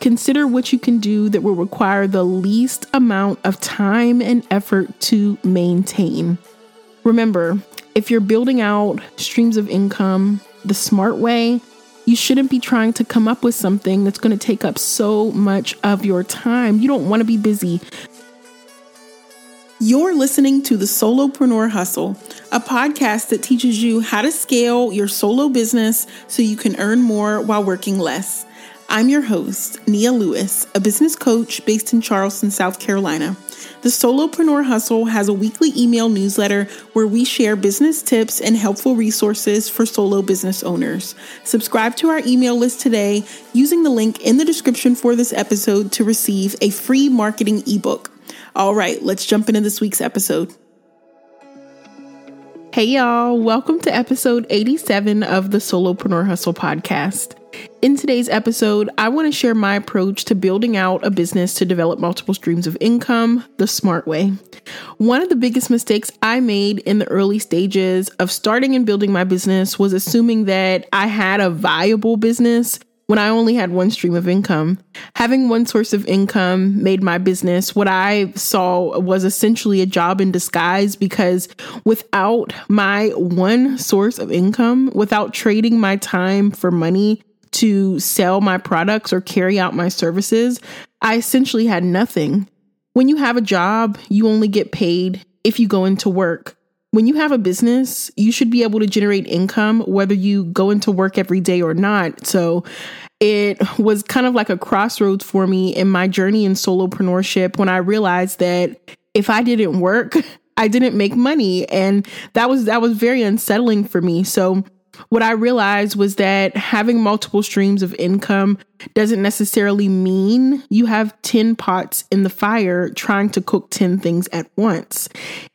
Consider what you can do that will require the least amount of time and effort to maintain. Remember, if you're building out streams of income the smart way, you shouldn't be trying to come up with something that's going to take up so much of your time. You don't want to be busy. You're listening to the Solopreneur Hustle, a podcast that teaches you how to scale your solo business so you can earn more while working less. I'm your host, Nia Lewis, a business coach based in Charleston, South Carolina. The Solopreneur Hustle has a weekly email newsletter where we share business tips and helpful resources for solo business owners. Subscribe to our email list today using the link in the description for this episode to receive a free marketing ebook. All right, let's jump into this week's episode. Hey, y'all, welcome to episode 87 of the Solopreneur Hustle podcast. In today's episode, I want to share my approach to building out a business to develop multiple streams of income the smart way. One of the biggest mistakes I made in the early stages of starting and building my business was assuming that I had a viable business when I only had one stream of income. Having one source of income made my business what I saw was essentially a job in disguise because without my one source of income, without trading my time for money to sell my products or carry out my services, I essentially had nothing. When you have a job, you only get paid if you go into work. When you have a business, you should be able to generate income whether you go into work every day or not. So it was kind of like a crossroads for me in my journey in solopreneurship when I realized that if I didn't work, I didn't make money and that was that was very unsettling for me. So what I realized was that having multiple streams of income doesn't necessarily mean you have 10 pots in the fire trying to cook 10 things at once.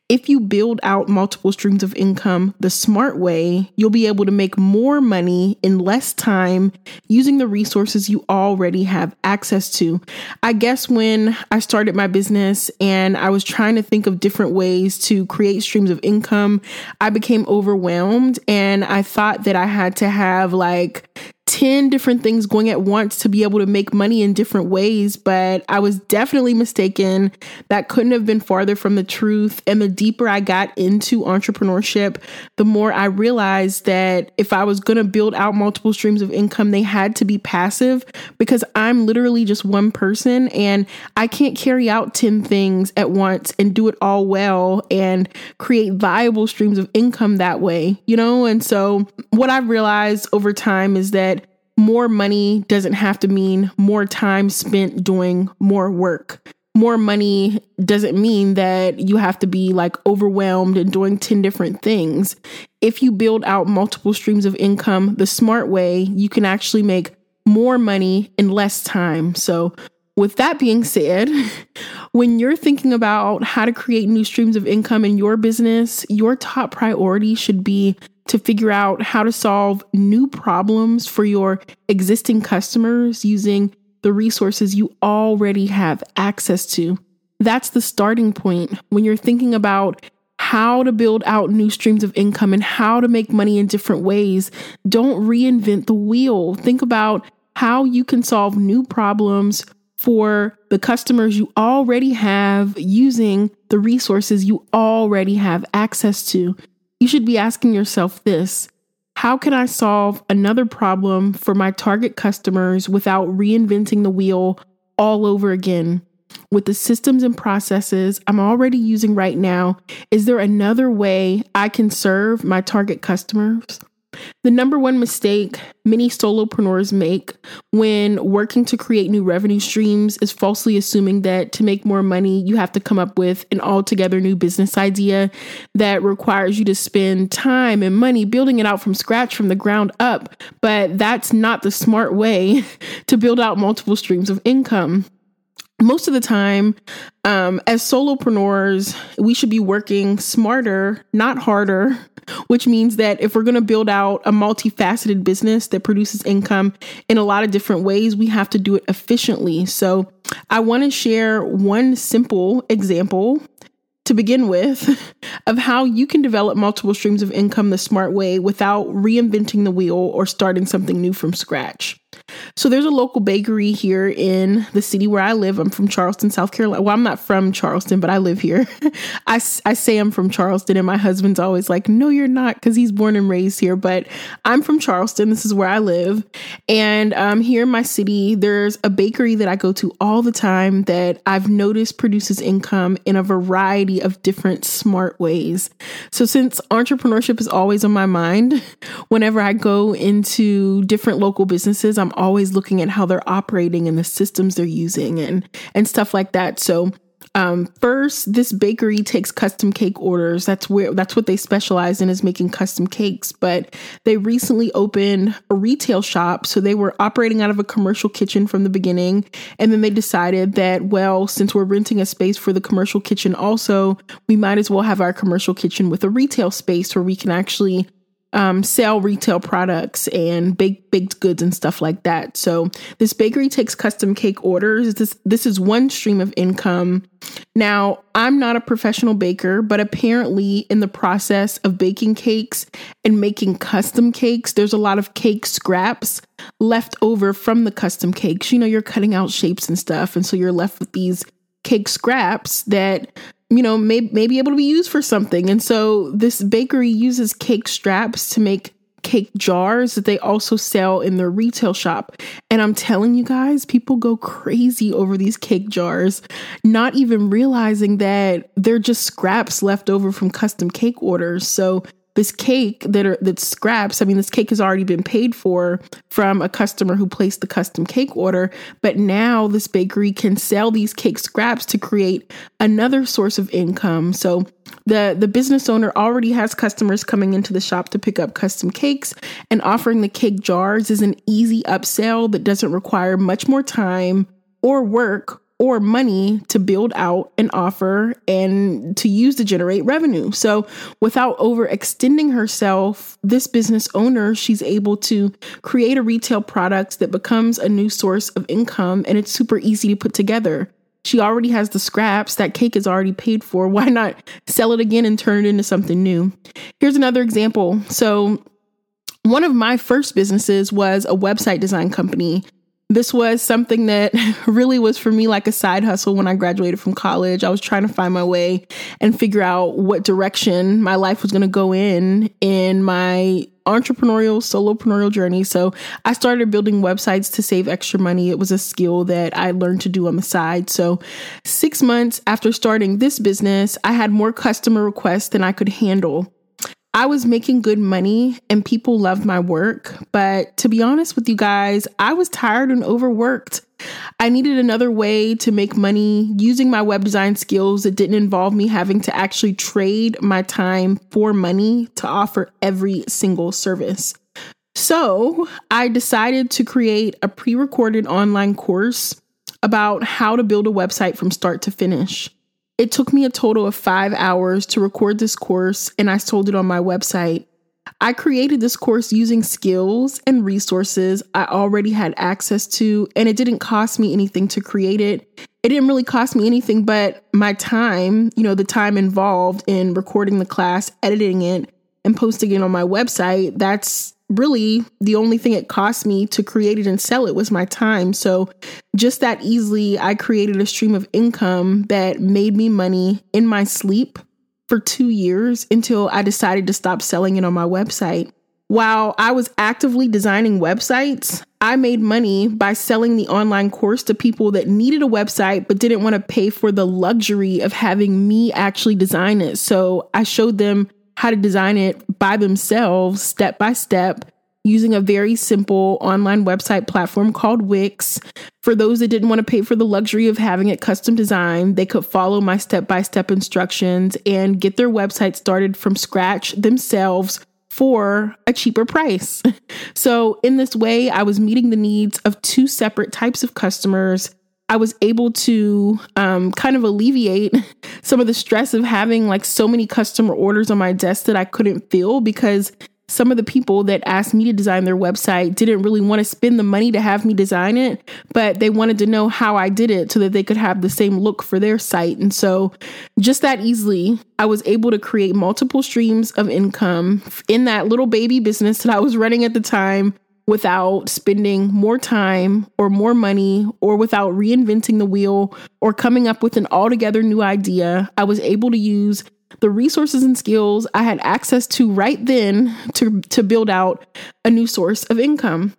If you build out multiple streams of income the smart way, you'll be able to make more money in less time using the resources you already have access to. I guess when I started my business and I was trying to think of different ways to create streams of income, I became overwhelmed and I thought that I had to have like 10 different things going at once to be able to make money in different ways, but I was definitely mistaken. That couldn't have been farther from the truth. And the deeper I got into entrepreneurship, the more I realized that if I was going to build out multiple streams of income, they had to be passive because I'm literally just one person and I can't carry out 10 things at once and do it all well and create viable streams of income that way, you know? And so what I've realized over time is that more money doesn't have to mean more time spent doing more work. More money doesn't mean that you have to be like overwhelmed and doing 10 different things. If you build out multiple streams of income the smart way, you can actually make more money in less time. So, with that being said, when you're thinking about how to create new streams of income in your business, your top priority should be to figure out how to solve new problems for your existing customers using the resources you already have access to. That's the starting point when you're thinking about how to build out new streams of income and how to make money in different ways. Don't reinvent the wheel. Think about how you can solve new problems for the customers you already have using the resources you already have access to you should be asking yourself this How can I solve another problem for my target customers without reinventing the wheel all over again? With the systems and processes I'm already using right now, is there another way I can serve my target customers? The number one mistake many solopreneurs make when working to create new revenue streams is falsely assuming that to make more money, you have to come up with an altogether new business idea that requires you to spend time and money building it out from scratch from the ground up. But that's not the smart way to build out multiple streams of income most of the time, um, as solopreneurs, we should be working smarter, not harder, which means that if we're going to build out a multifaceted business that produces income in a lot of different ways, we have to do it efficiently. So, I want to share one simple example to begin with of how you can develop multiple streams of income the smart way without reinventing the wheel or starting something new from scratch. So there's a local bakery here in the city where I live. I'm from Charleston, South Carolina. Well, I'm not from Charleston, but I live here. I, I say I'm from Charleston, and my husband's always like, no, you're not, because he's born and raised here. But I'm from Charleston. This is where I live. And um, here in my city, there's a bakery that I go to all the time that I've noticed produces income in a variety of different smart ways. So since entrepreneurship is always on my mind, whenever I go into different local businesses, I'm always looking at how they're operating and the systems they're using and and stuff like that. So um, first, this bakery takes custom cake orders. That's where that's what they specialize in is making custom cakes. But they recently opened a retail shop, so they were operating out of a commercial kitchen from the beginning, and then they decided that well, since we're renting a space for the commercial kitchen, also we might as well have our commercial kitchen with a retail space where we can actually um, sell retail products and baked baked goods and stuff like that. So this bakery takes custom cake orders. This this is one stream of income. Now I'm not a professional baker, but apparently in the process of baking cakes and making custom cakes, there's a lot of cake scraps left over from the custom cakes. You know, you're cutting out shapes and stuff, and so you're left with these cake scraps that you know, may, may be able to be used for something. And so this bakery uses cake straps to make cake jars that they also sell in their retail shop. And I'm telling you guys, people go crazy over these cake jars, not even realizing that they're just scraps left over from custom cake orders. So this cake that are that scraps i mean this cake has already been paid for from a customer who placed the custom cake order but now this bakery can sell these cake scraps to create another source of income. So the the business owner already has customers coming into the shop to pick up custom cakes and offering the cake jars is an easy upsell that doesn't require much more time or work or money to build out an offer and to use to generate revenue. So, without overextending herself, this business owner, she's able to create a retail product that becomes a new source of income and it's super easy to put together. She already has the scraps, that cake is already paid for. Why not sell it again and turn it into something new? Here's another example. So, one of my first businesses was a website design company this was something that really was for me like a side hustle when I graduated from college. I was trying to find my way and figure out what direction my life was going to go in in my entrepreneurial solopreneurial journey. So I started building websites to save extra money. It was a skill that I learned to do on the side. So 6 months after starting this business, I had more customer requests than I could handle. I was making good money and people loved my work. But to be honest with you guys, I was tired and overworked. I needed another way to make money using my web design skills that didn't involve me having to actually trade my time for money to offer every single service. So I decided to create a pre recorded online course about how to build a website from start to finish. It took me a total of five hours to record this course, and I sold it on my website. I created this course using skills and resources I already had access to, and it didn't cost me anything to create it. It didn't really cost me anything but my time, you know, the time involved in recording the class, editing it, and posting it on my website. That's really the only thing it cost me to create it and sell it was my time. So just that easily, I created a stream of income that made me money in my sleep for two years until I decided to stop selling it on my website. While I was actively designing websites, I made money by selling the online course to people that needed a website but didn't want to pay for the luxury of having me actually design it. So I showed them how to design it by themselves, step by step, using a very simple online website platform called Wix. For those that didn't want to pay for the luxury of having it custom designed, they could follow my step by step instructions and get their website started from scratch themselves for a cheaper price. so, in this way, I was meeting the needs of two separate types of customers I was able to um, kind of alleviate some of the stress of having like so many customer orders on my desk that I couldn't fill because some of the people that asked me to design their website didn't really want to spend the money to have me design it, but they wanted to know how I did it so that they could have the same look for their site. And so, just that easily, I was able to create multiple streams of income in that little baby business that I was running at the time without spending more time or more money or without reinventing the wheel or coming up with an altogether new idea. I was able to use the resources and skills I had access to right then to, to build out a new source of income.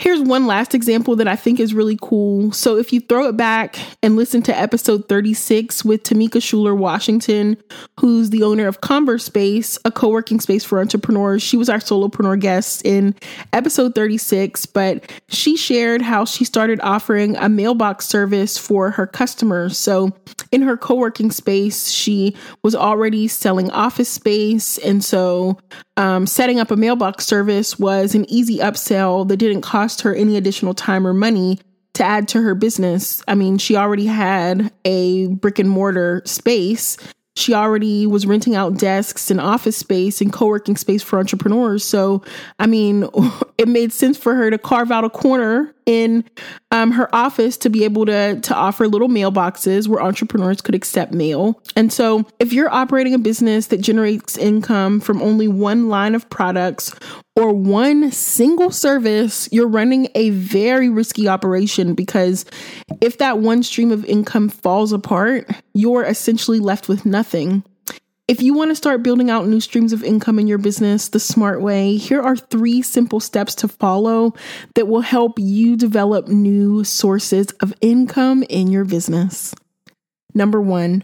Here's one last example that I think is really cool. So, if you throw it back and listen to episode 36 with Tamika Schuler Washington, who's the owner of Converse Space, a co working space for entrepreneurs, she was our solopreneur guest in episode 36. But she shared how she started offering a mailbox service for her customers. So, in her co working space, she was already selling office space. And so, um, setting up a mailbox service was an easy upsell that didn't cost her any additional time or money to add to her business. I mean, she already had a brick and mortar space she already was renting out desks and office space and co-working space for entrepreneurs so i mean it made sense for her to carve out a corner in um, her office to be able to to offer little mailboxes where entrepreneurs could accept mail and so if you're operating a business that generates income from only one line of products or one single service, you're running a very risky operation because if that one stream of income falls apart, you're essentially left with nothing. If you want to start building out new streams of income in your business the smart way, here are three simple steps to follow that will help you develop new sources of income in your business. Number one,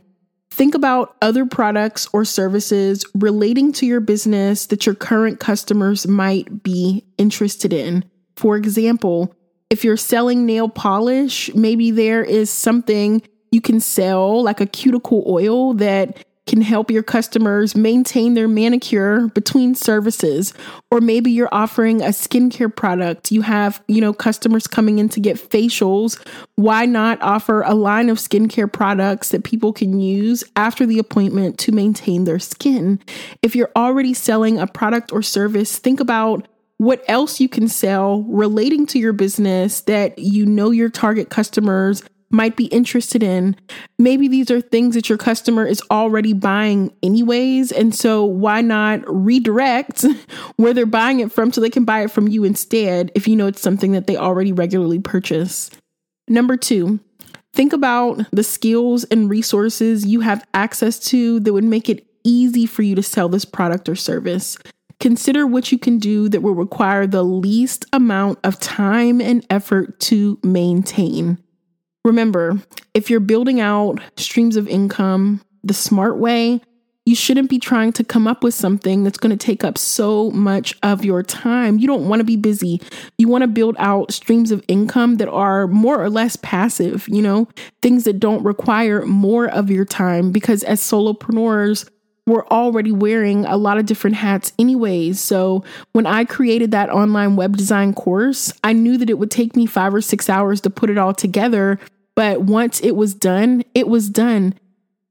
Think about other products or services relating to your business that your current customers might be interested in. For example, if you're selling nail polish, maybe there is something you can sell, like a cuticle oil that can help your customers maintain their manicure between services or maybe you're offering a skincare product. You have you know customers coming in to get facials. Why not offer a line of skincare products that people can use after the appointment to maintain their skin? If you're already selling a product or service think about what else you can sell relating to your business that you know your target customers might be interested in. Maybe these are things that your customer is already buying anyways. And so why not redirect where they're buying it from so they can buy it from you instead if you know it's something that they already regularly purchase? Number two, think about the skills and resources you have access to that would make it easy for you to sell this product or service. Consider what you can do that will require the least amount of time and effort to maintain. Remember, if you're building out streams of income the smart way, you shouldn't be trying to come up with something that's going to take up so much of your time. You don't want to be busy. You want to build out streams of income that are more or less passive, you know, things that don't require more of your time because as solopreneurs, we're already wearing a lot of different hats anyways. So when I created that online web design course, I knew that it would take me 5 or 6 hours to put it all together but once it was done, it was done.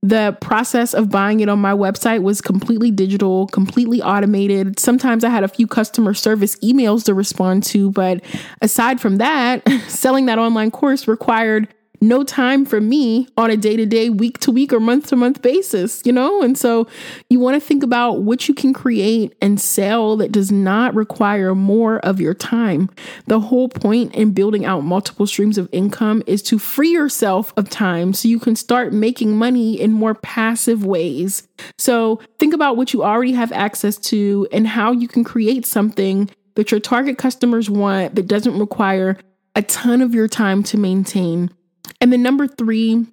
The process of buying it on my website was completely digital, completely automated. Sometimes I had a few customer service emails to respond to, but aside from that, selling that online course required no time for me on a day to day, week to week, or month to month basis, you know? And so you want to think about what you can create and sell that does not require more of your time. The whole point in building out multiple streams of income is to free yourself of time so you can start making money in more passive ways. So think about what you already have access to and how you can create something that your target customers want that doesn't require a ton of your time to maintain. And then number three,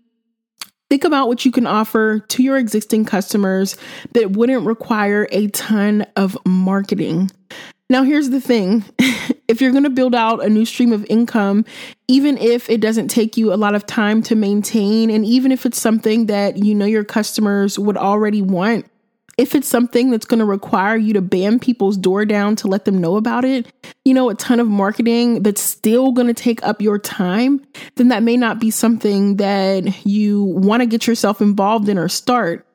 think about what you can offer to your existing customers that wouldn't require a ton of marketing. Now, here's the thing if you're going to build out a new stream of income, even if it doesn't take you a lot of time to maintain, and even if it's something that you know your customers would already want, if it's something that's going to require you to bam people's door down to let them know about it, you know, a ton of marketing that's still going to take up your time, then that may not be something that you want to get yourself involved in or start.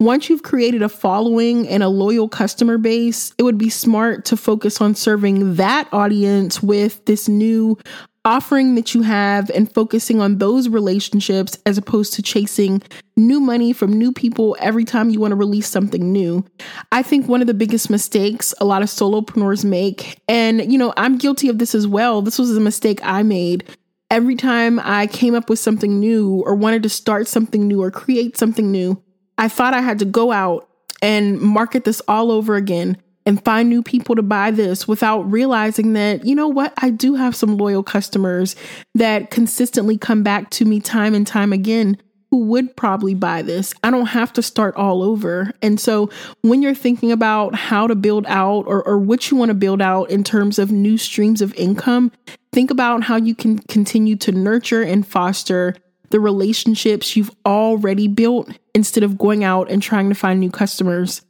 Once you've created a following and a loyal customer base, it would be smart to focus on serving that audience with this new offering that you have and focusing on those relationships as opposed to chasing new money from new people every time you want to release something new. I think one of the biggest mistakes a lot of solopreneurs make, and you know, I'm guilty of this as well. This was a mistake I made. Every time I came up with something new or wanted to start something new or create something new, I thought I had to go out and market this all over again and find new people to buy this without realizing that, you know what, I do have some loyal customers that consistently come back to me time and time again who would probably buy this. I don't have to start all over. And so when you're thinking about how to build out or, or what you want to build out in terms of new streams of income, think about how you can continue to nurture and foster the relationships you've already built instead of going out and trying to find new customers.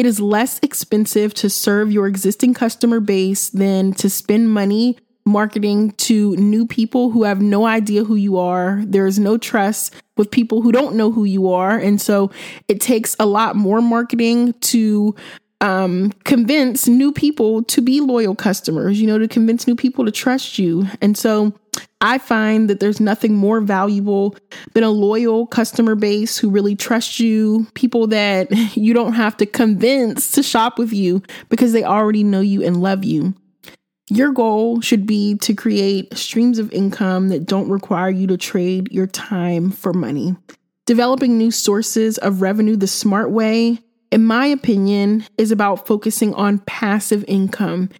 It is less expensive to serve your existing customer base than to spend money marketing to new people who have no idea who you are. There is no trust with people who don't know who you are. And so it takes a lot more marketing to um, convince new people to be loyal customers, you know, to convince new people to trust you. And so I find that there's nothing more valuable than a loyal customer base who really trust you, people that you don't have to convince to shop with you because they already know you and love you. Your goal should be to create streams of income that don't require you to trade your time for money. Developing new sources of revenue the smart way, in my opinion, is about focusing on passive income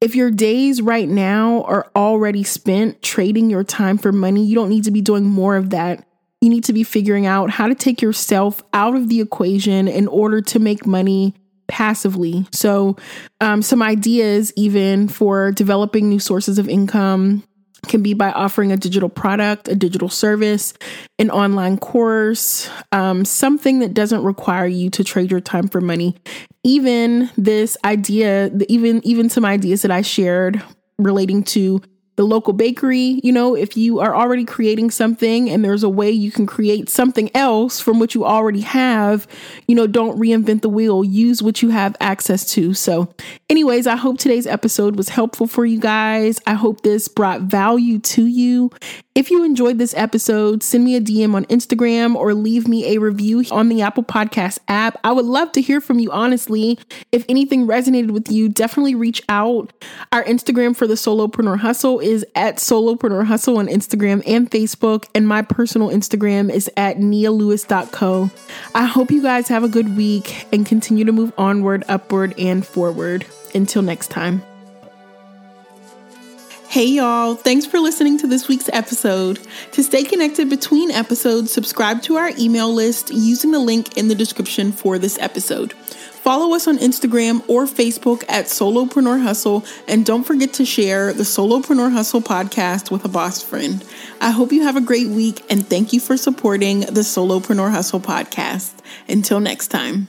if your days right now are already spent trading your time for money, you don't need to be doing more of that. You need to be figuring out how to take yourself out of the equation in order to make money passively. So, um, some ideas even for developing new sources of income can be by offering a digital product, a digital service, an online course, um, something that doesn't require you to trade your time for money. Even this idea, even even some ideas that I shared relating to the local bakery, you know, if you are already creating something and there's a way you can create something else from what you already have, you know, don't reinvent the wheel. Use what you have access to. So, anyways, I hope today's episode was helpful for you guys. I hope this brought value to you. If you enjoyed this episode, send me a DM on Instagram or leave me a review on the Apple Podcast app. I would love to hear from you, honestly. If anything resonated with you, definitely reach out. Our Instagram for the Solopreneur Hustle is at Solopreneur Hustle on Instagram and Facebook, and my personal Instagram is at nialewis.co. I hope you guys have a good week and continue to move onward, upward, and forward. Until next time. Hey y'all, thanks for listening to this week's episode. To stay connected between episodes, subscribe to our email list using the link in the description for this episode. Follow us on Instagram or Facebook at Solopreneur Hustle, and don't forget to share the Solopreneur Hustle podcast with a boss friend. I hope you have a great week, and thank you for supporting the Solopreneur Hustle podcast. Until next time.